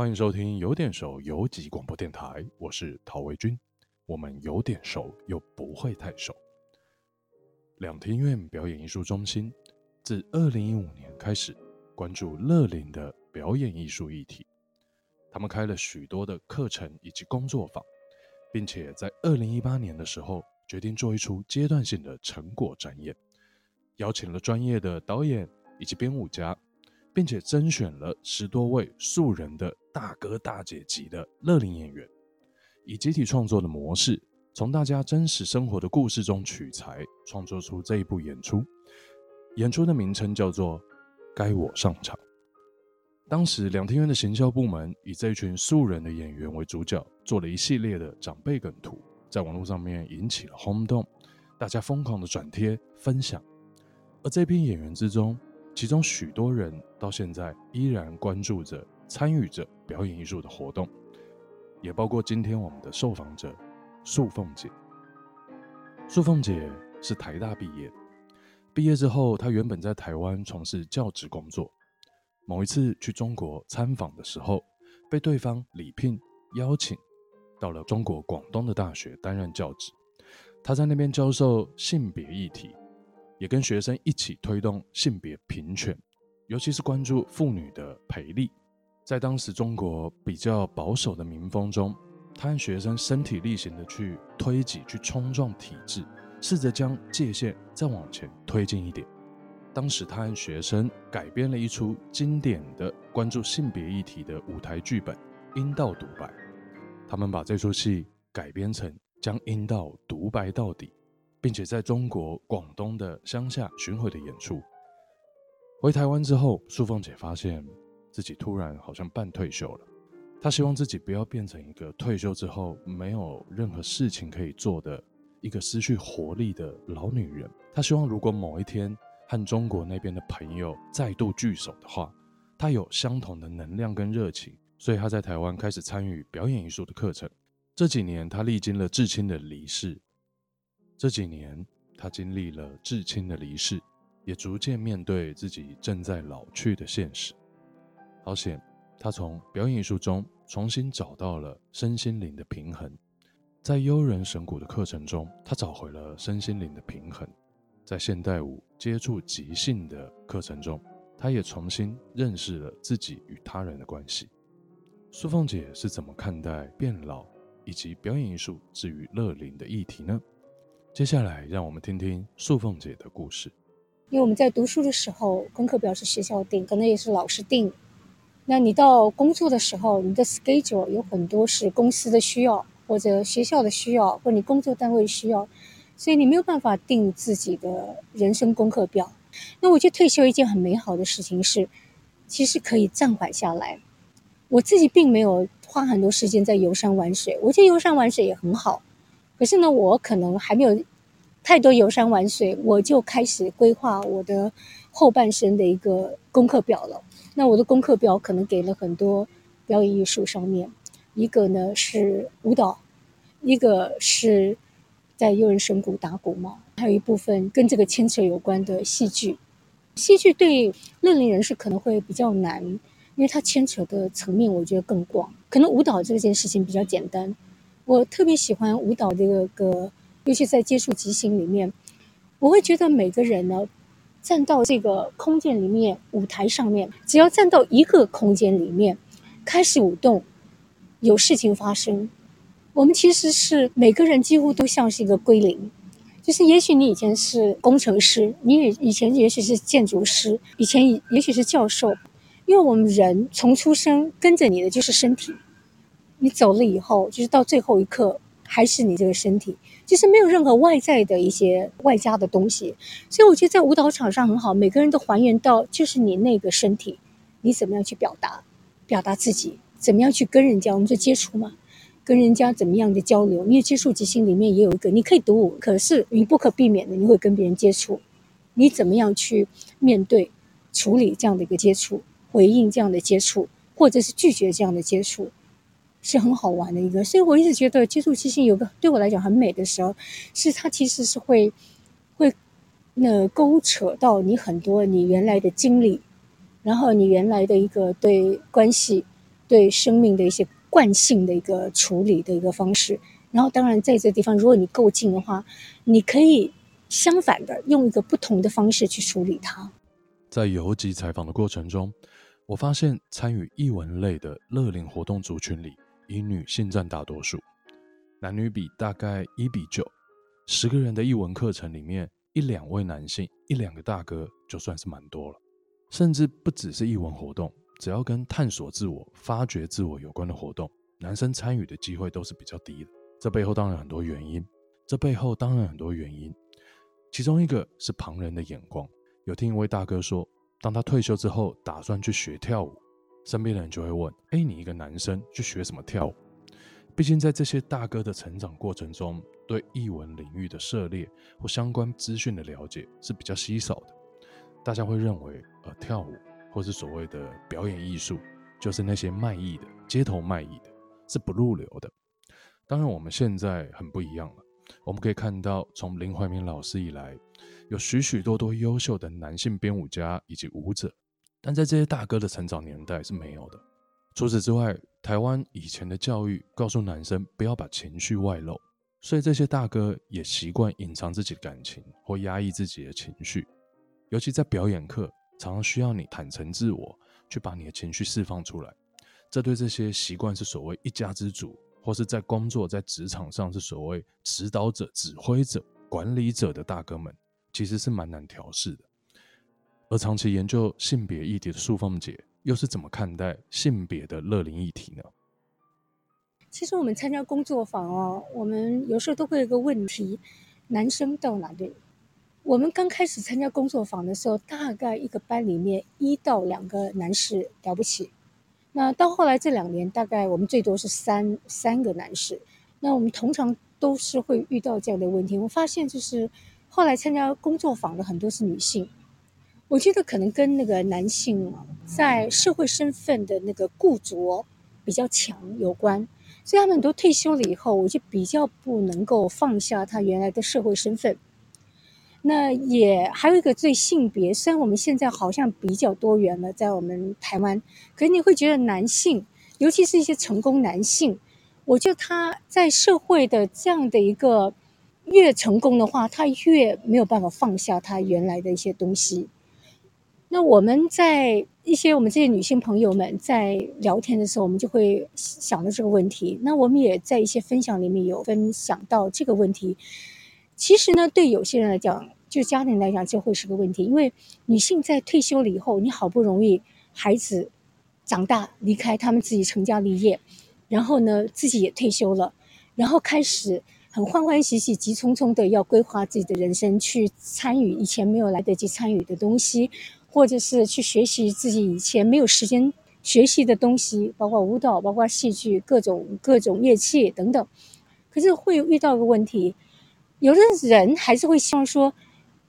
欢迎收听有点熟游击广播电台，我是陶维军。我们有点熟，又不会太熟。两厅院表演艺术中心自二零一五年开始关注乐龄的表演艺术议题，他们开了许多的课程以及工作坊，并且在二零一八年的时候决定做一出阶段性的成果展演，邀请了专业的导演以及编舞家。并且甄选了十多位素人的大哥大姐级的乐龄演员，以集体创作的模式，从大家真实生活的故事中取材，创作出这一部演出。演出的名称叫做《该我上场》。当时两厅院的行销部门以这一群素人的演员为主角，做了一系列的长辈梗图，在网络上面引起了轰动，大家疯狂的转贴分享。而这批演员之中，其中许多人到现在依然关注着、参与着表演艺术的活动，也包括今天我们的受访者素凤姐。素凤姐是台大毕业，毕业之后，她原本在台湾从事教职工作。某一次去中国参访的时候，被对方礼聘邀请到了中国广东的大学担任教职。她在那边教授性别议题。也跟学生一起推动性别平权，尤其是关注妇女的培力。在当时中国比较保守的民风中，他和学生身体力行的去推挤、去冲撞体制，试着将界限再往前推进一点。当时他和学生改编了一出经典的关注性别议题的舞台剧本《阴道独白》，他们把这出戏改编成将阴道独白到底。并且在中国广东的乡下巡回的演出。回台湾之后，素凤姐发现自己突然好像半退休了。她希望自己不要变成一个退休之后没有任何事情可以做的一个失去活力的老女人。她希望如果某一天和中国那边的朋友再度聚首的话，她有相同的能量跟热情。所以她在台湾开始参与表演艺术的课程。这几年，她历经了至亲的离世。这几年，他经历了至亲的离世，也逐渐面对自己正在老去的现实。好险，他从表演艺术中重新找到了身心灵的平衡。在悠人神鼓的课程中，他找回了身心灵的平衡。在现代舞接触即兴的课程中，他也重新认识了自己与他人的关系。素凤姐是怎么看待变老以及表演艺术之于乐龄的议题呢？接下来，让我们听听素凤姐的故事。因为我们在读书的时候，功课表是学校定，可能也是老师定。那你到工作的时候，你的 schedule 有很多是公司的需要，或者学校的需要，或你工作单位需要，所以你没有办法定自己的人生功课表。那我觉得退休一件很美好的事情是，其实可以暂缓下来。我自己并没有花很多时间在游山玩水，我觉得游山玩水也很好。可是呢，我可能还没有太多游山玩水，我就开始规划我的后半生的一个功课表了。那我的功课表可能给了很多表演艺术上面，一个呢是舞蹈，一个是在优人神鼓打鼓嘛，还有一部分跟这个牵扯有关的戏剧。戏剧对乐龄人士可能会比较难，因为它牵扯的层面我觉得更广。可能舞蹈这件事情比较简单。我特别喜欢舞蹈这个，尤其在接触即兴里面，我会觉得每个人呢，站到这个空间里面，舞台上面，只要站到一个空间里面，开始舞动，有事情发生，我们其实是每个人几乎都像是一个归零，就是也许你以前是工程师，你也以前也许是建筑师，以前也许是教授，因为我们人从出生跟着你的就是身体。你走了以后，就是到最后一刻，还是你这个身体，就是没有任何外在的一些外加的东西。所以我觉得在舞蹈场上很好，每个人都还原到就是你那个身体，你怎么样去表达，表达自己，怎么样去跟人家，我们就接触嘛，跟人家怎么样的交流。因为接触即兴里面也有一个，你可以独舞，可是你不可避免的你会跟别人接触，你怎么样去面对、处理这样的一个接触，回应这样的接触，或者是拒绝这样的接触。是很好玩的一个，所以我一直觉得接触即兴有个对我来讲很美的时候，是它其实是会会那勾扯到你很多你原来的经历，然后你原来的一个对关系、对生命的一些惯性的一个处理的一个方式。然后，当然在这地方，如果你够近的话，你可以相反的用一个不同的方式去处理它。在游击采访的过程中，我发现参与译文类的乐龄活动族群里，以女性占大多数，男女比大概一比九。十个人的艺文课程里面，一两位男性，一两个大哥，就算是蛮多了。甚至不只是艺文活动，只要跟探索自我、发掘自我有关的活动，男生参与的机会都是比较低的。这背后当然很多原因，这背后当然很多原因，其中一个是旁人的眼光。有听一位大哥说，当他退休之后，打算去学跳舞，身边的人就会问：“哎，你一个男生去学什么跳舞？”毕竟在这些大哥的成长过程中，对艺文领域的涉猎或相关资讯的了解是比较稀少的。大家会认为，呃，跳舞或是所谓的表演艺术，就是那些卖艺的、街头卖艺的，是不入流的。当然，我们现在很不一样了。我们可以看到，从林怀民老师以来，有许许多多优秀的男性编舞家以及舞者，但在这些大哥的成长年代是没有的。除此之外，台湾以前的教育告诉男生不要把情绪外露，所以这些大哥也习惯隐藏自己的感情或压抑自己的情绪。尤其在表演课，常常需要你坦诚自我，去把你的情绪释放出来。这对这些习惯是所谓一家之主。或是在工作、在职场上是所谓指导者、指挥者、管理者的大哥们，其实是蛮难调试的。而长期研究性别议题的素凤姐，又是怎么看待性别的乐龄议题呢？其实我们参加工作坊哦，我们有时候都会有一个问题：男生到哪里？我们刚开始参加工作坊的时候，大概一个班里面一到两个男士了不起。那到后来这两年，大概我们最多是三三个男士。那我们通常都是会遇到这样的问题。我发现就是后来参加工作坊的很多是女性，我觉得可能跟那个男性在社会身份的那个固着比较强有关。所以他们很多退休了以后，我就比较不能够放下他原来的社会身份。那也还有一个最性别，虽然我们现在好像比较多元了，在我们台湾，可是你会觉得男性，尤其是一些成功男性，我觉得他在社会的这样的一个越成功的话，他越没有办法放下他原来的一些东西。那我们在一些我们这些女性朋友们在聊天的时候，我们就会想到这个问题。那我们也在一些分享里面有分享到这个问题。其实呢，对有些人来讲，就家庭来讲，就会是个问题。因为女性在退休了以后，你好不容易孩子长大离开，他们自己成家立业，然后呢，自己也退休了，然后开始很欢欢喜喜、急匆匆的要规划自己的人生，去参与以前没有来得及参与的东西，或者是去学习自己以前没有时间学习的东西，包括舞蹈、包括戏剧、各种各种乐器等等。可是会遇到一个问题。有的人还是会希望说，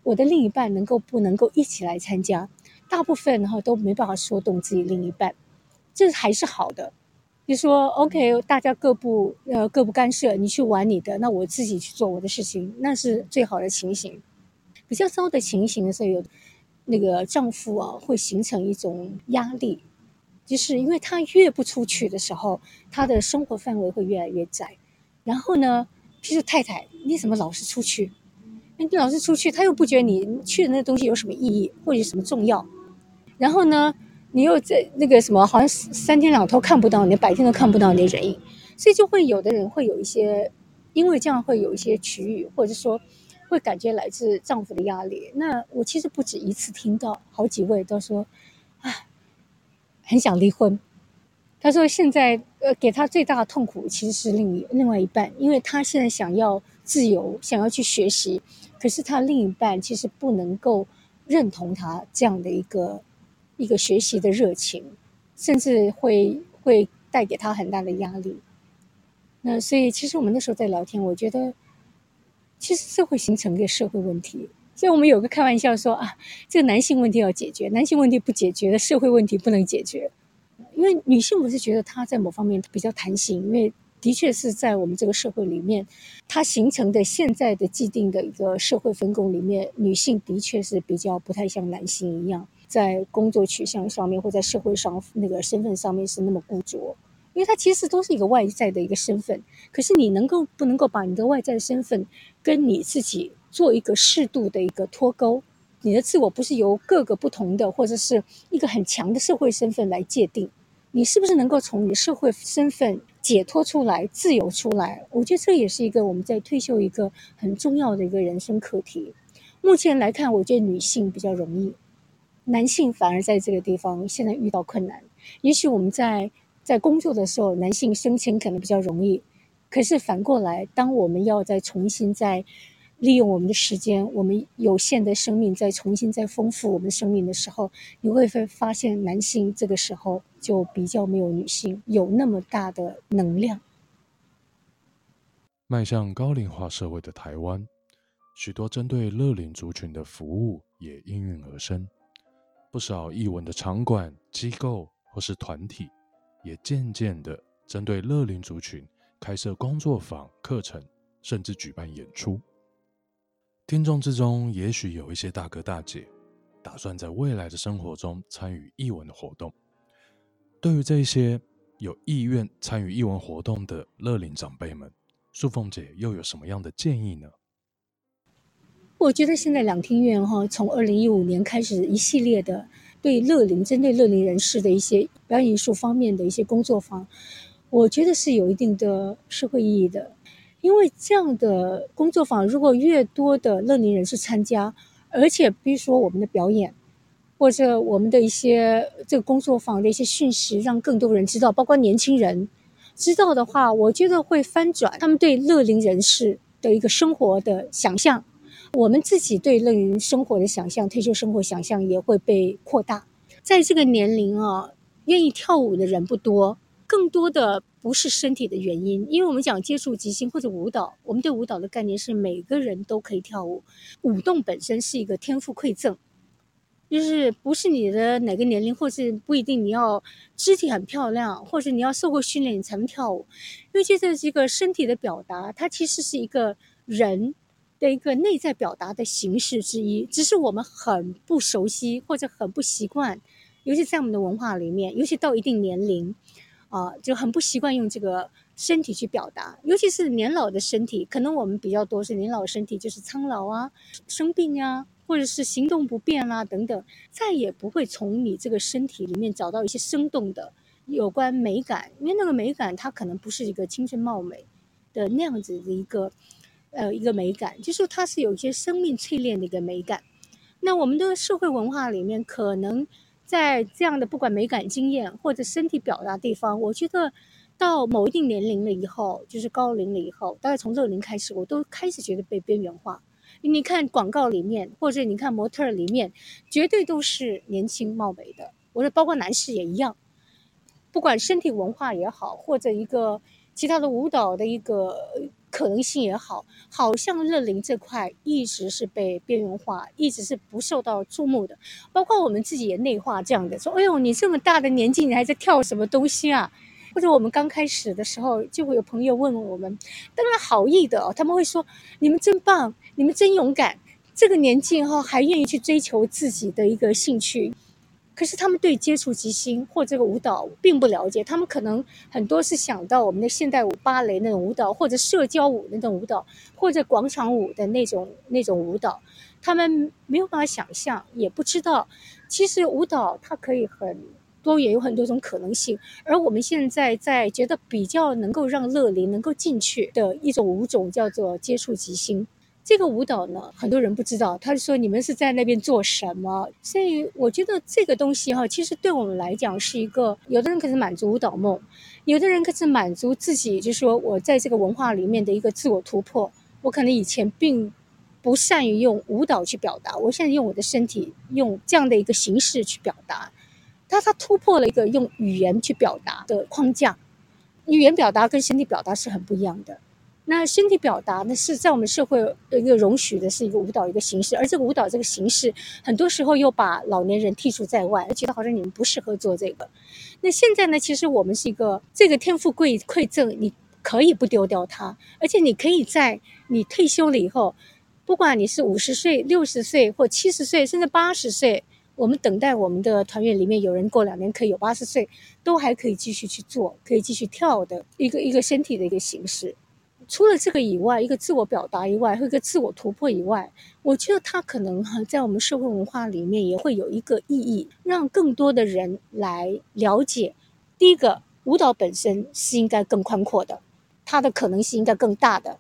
我的另一半能够不能够一起来参加？大部分哈都没办法说动自己另一半，这还是好的。就说 OK，大家各不呃各不干涉，你去玩你的，那我自己去做我的事情，那是最好的情形。比较糟的情形的时候，有那个丈夫啊会形成一种压力，就是因为他越不出去的时候，他的生活范围会越来越窄。然后呢，譬如太太，你怎么老是出去？你老是出去，他又不觉得你去的那东西有什么意义或者什么重要。然后呢，你又在那个什么，好像三天两头看不到你，白天都看不到你的人影，所以就会有的人会有一些，因为这样会有一些区域，或者说会感觉来自丈夫的压力。那我其实不止一次听到，好几位都说，啊，很想离婚。他说：“现在，呃，给他最大的痛苦其实是另一另外一半，因为他现在想要自由，想要去学习，可是他另一半其实不能够认同他这样的一个一个学习的热情，甚至会会带给他很大的压力。那所以，其实我们那时候在聊天，我觉得其实这会形成一个社会问题。所以我们有个开玩笑说啊，这个男性问题要解决，男性问题不解决社会问题不能解决。”因为女性，我是觉得她在某方面比较弹性，因为的确是在我们这个社会里面，它形成的现在的既定的一个社会分工里面，女性的确是比较不太像男性一样，在工作取向上面或在社会上那个身份上面是那么固着，因为它其实都是一个外在的一个身份。可是你能够不能够把你的外在的身份跟你自己做一个适度的一个脱钩？你的自我不是由各个不同的或者是一个很强的社会身份来界定，你是不是能够从你的社会身份解脱出来、自由出来？我觉得这也是一个我们在退休一个很重要的一个人生课题。目前来看，我觉得女性比较容易，男性反而在这个地方现在遇到困难。也许我们在在工作的时候，男性升迁可能比较容易，可是反过来，当我们要再重新再利用我们的时间，我们有限的生命，再重新再丰富我们生命的时候，你会会发现男性这个时候就比较没有女性有那么大的能量。迈向高龄化社会的台湾，许多针对乐龄族群的服务也应运而生，不少艺文的场馆、机构或是团体，也渐渐的针对乐龄族群开设工作坊、课程，甚至举办演出。听众之中，也许有一些大哥大姐，打算在未来的生活中参与艺文的活动。对于这些有意愿参与艺文活动的乐龄长辈们，素凤姐又有什么样的建议呢？我觉得现在两厅院哈，从二零一五年开始一系列的对乐龄、针对乐龄人士的一些表演艺术方面的一些工作坊，我觉得是有一定的社会意义的。因为这样的工作坊，如果越多的乐龄人士参加，而且比如说我们的表演，或者我们的一些这个工作坊的一些讯息，让更多人知道，包括年轻人知道的话，我觉得会翻转他们对乐龄人士的一个生活的想象。我们自己对乐于生活的想象、退休生活想象也会被扩大。在这个年龄啊，愿意跳舞的人不多。更多的不是身体的原因，因为我们讲接触即兴或者舞蹈，我们对舞蹈的概念是每个人都可以跳舞，舞动本身是一个天赋馈赠，就是不是你的哪个年龄，或是不一定你要肢体很漂亮，或者你要受过训练你才能跳舞，因为这是一个身体的表达，它其实是一个人的一个内在表达的形式之一，只是我们很不熟悉或者很不习惯，尤其在我们的文化里面，尤其到一定年龄。啊，就很不习惯用这个身体去表达，尤其是年老的身体，可能我们比较多是年老身体，就是苍老啊、生病啊，或者是行动不便啊等等，再也不会从你这个身体里面找到一些生动的有关美感，因为那个美感它可能不是一个青春貌美的那样子的一个呃一个美感，就是它是有一些生命淬炼的一个美感。那我们的社会文化里面可能。在这样的不管美感经验或者身体表达地方，我觉得到某一定年龄了以后，就是高龄了以后，大概从这个龄开始，我都开始觉得被边缘化。你看广告里面，或者你看模特里面，绝对都是年轻貌美的。我说包括男士也一样，不管身体文化也好，或者一个其他的舞蹈的一个。可能性也好，好像乐龄这块一直是被边缘化，一直是不受到注目的。包括我们自己也内化这样的，说：“哎呦，你这么大的年纪，你还在跳什么东西啊？”或者我们刚开始的时候，就会有朋友问问我们，当然好意的哦，他们会说：“你们真棒，你们真勇敢，这个年纪哈还愿意去追求自己的一个兴趣。”可是他们对接触即兴或这个舞蹈并不了解，他们可能很多是想到我们的现代舞、芭蕾那种舞蹈，或者社交舞那种舞蹈，或者广场舞的那种那种舞蹈，他们没有办法想象，也不知道，其实舞蹈它可以很多元，有很多种可能性。而我们现在在觉得比较能够让乐龄能够进去的一种舞种，叫做接触即兴。这个舞蹈呢，很多人不知道。他就说：“你们是在那边做什么？”所以我觉得这个东西哈，其实对我们来讲是一个，有的人可是满足舞蹈梦，有的人可是满足自己，就是说我在这个文化里面的一个自我突破。我可能以前并不善于用舞蹈去表达，我现在用我的身体，用这样的一个形式去表达。他他突破了一个用语言去表达的框架，语言表达跟身体表达是很不一样的。那身体表达呢，是在我们社会一个容许的，是一个舞蹈一个形式，而这个舞蹈这个形式，很多时候又把老年人剔除在外，觉得好像你们不适合做这个。那现在呢，其实我们是一个这个天赋馈馈赠，你可以不丢掉它，而且你可以在你退休了以后，不管你是五十岁、六十岁或七十岁，甚至八十岁。我们等待我们的团员里面有人过两年可以有八十岁，都还可以继续去做，可以继续跳的一个一个身体的一个形式。除了这个以外，一个自我表达以外，和一个自我突破以外，我觉得它可能哈在我们社会文化里面也会有一个意义，让更多的人来了解。第一个，舞蹈本身是应该更宽阔的，它的可能性应该更大的。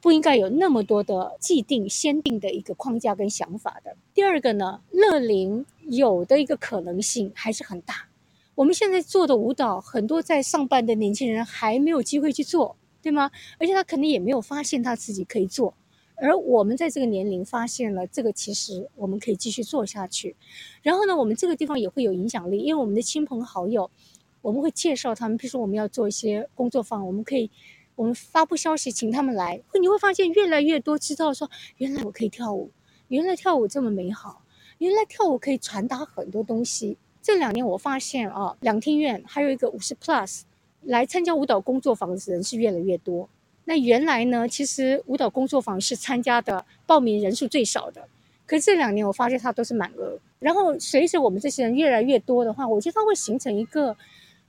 不应该有那么多的既定、先定的一个框架跟想法的。第二个呢，乐龄有的一个可能性还是很大。我们现在做的舞蹈，很多在上班的年轻人还没有机会去做，对吗？而且他肯定也没有发现他自己可以做。而我们在这个年龄发现了这个，其实我们可以继续做下去。然后呢，我们这个地方也会有影响力，因为我们的亲朋好友，我们会介绍他们，比如说我们要做一些工作坊，我们可以。我们发布消息，请他们来，你会发现越来越多知道说，原来我可以跳舞，原来跳舞这么美好，原来跳舞可以传达很多东西。这两年我发现啊，两厅院还有一个五十 plus 来参加舞蹈工作坊的人是越来越多。那原来呢，其实舞蹈工作坊是参加的报名人数最少的，可是这两年我发现它都是满额。然后随着我们这些人越来越多的话，我觉得它会形成一个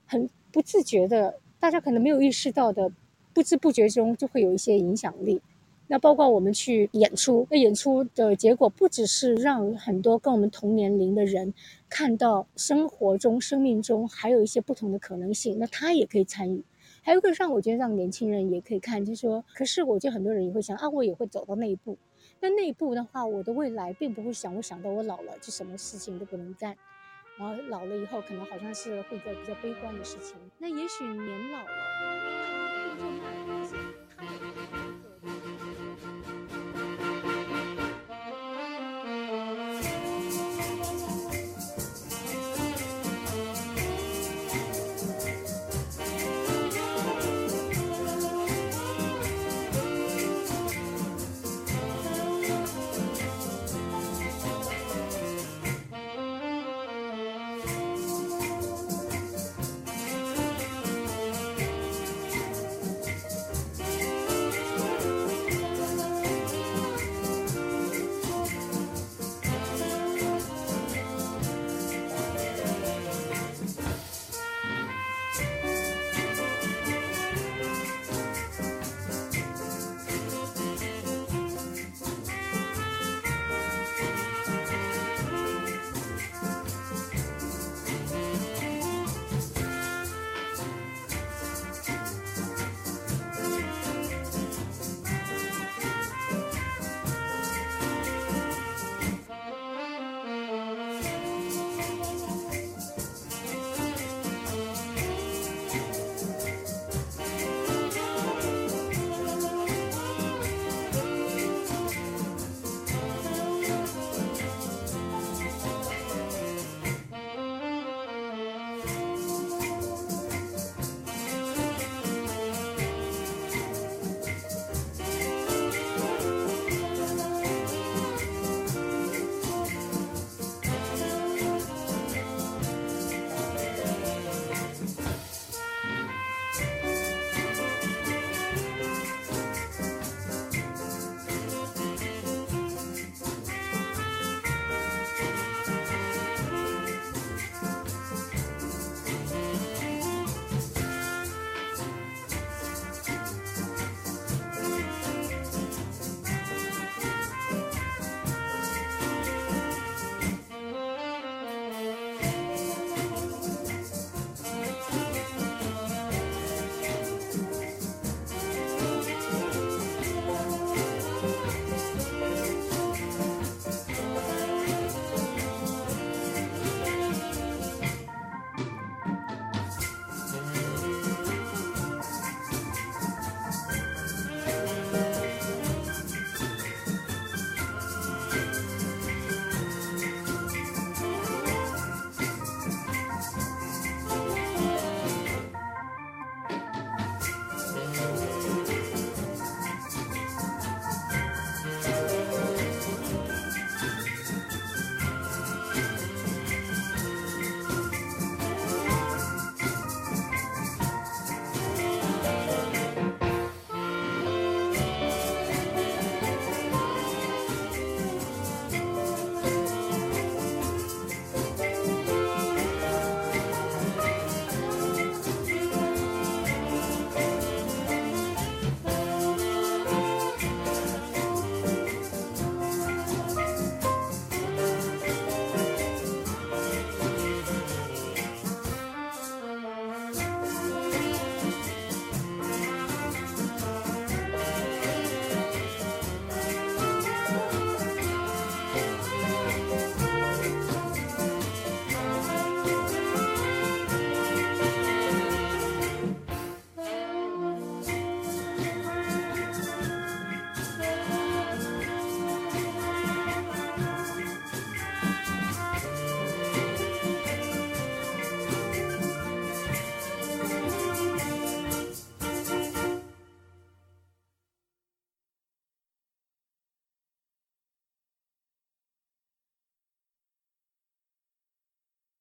很不自觉的，大家可能没有意识到的。不知不觉中就会有一些影响力，那包括我们去演出，那演出的结果不只是让很多跟我们同年龄的人看到生活中、生命中还有一些不同的可能性，那他也可以参与。还有一个让我觉得让年轻人也可以看，就是说，可是我觉得很多人也会想啊，我也会走到那一步。那那一步的话，我的未来并不会想，我想到我老了就什么事情都不能干。然后老了以后，可能好像是会一个比较悲观的事情。那也许年老了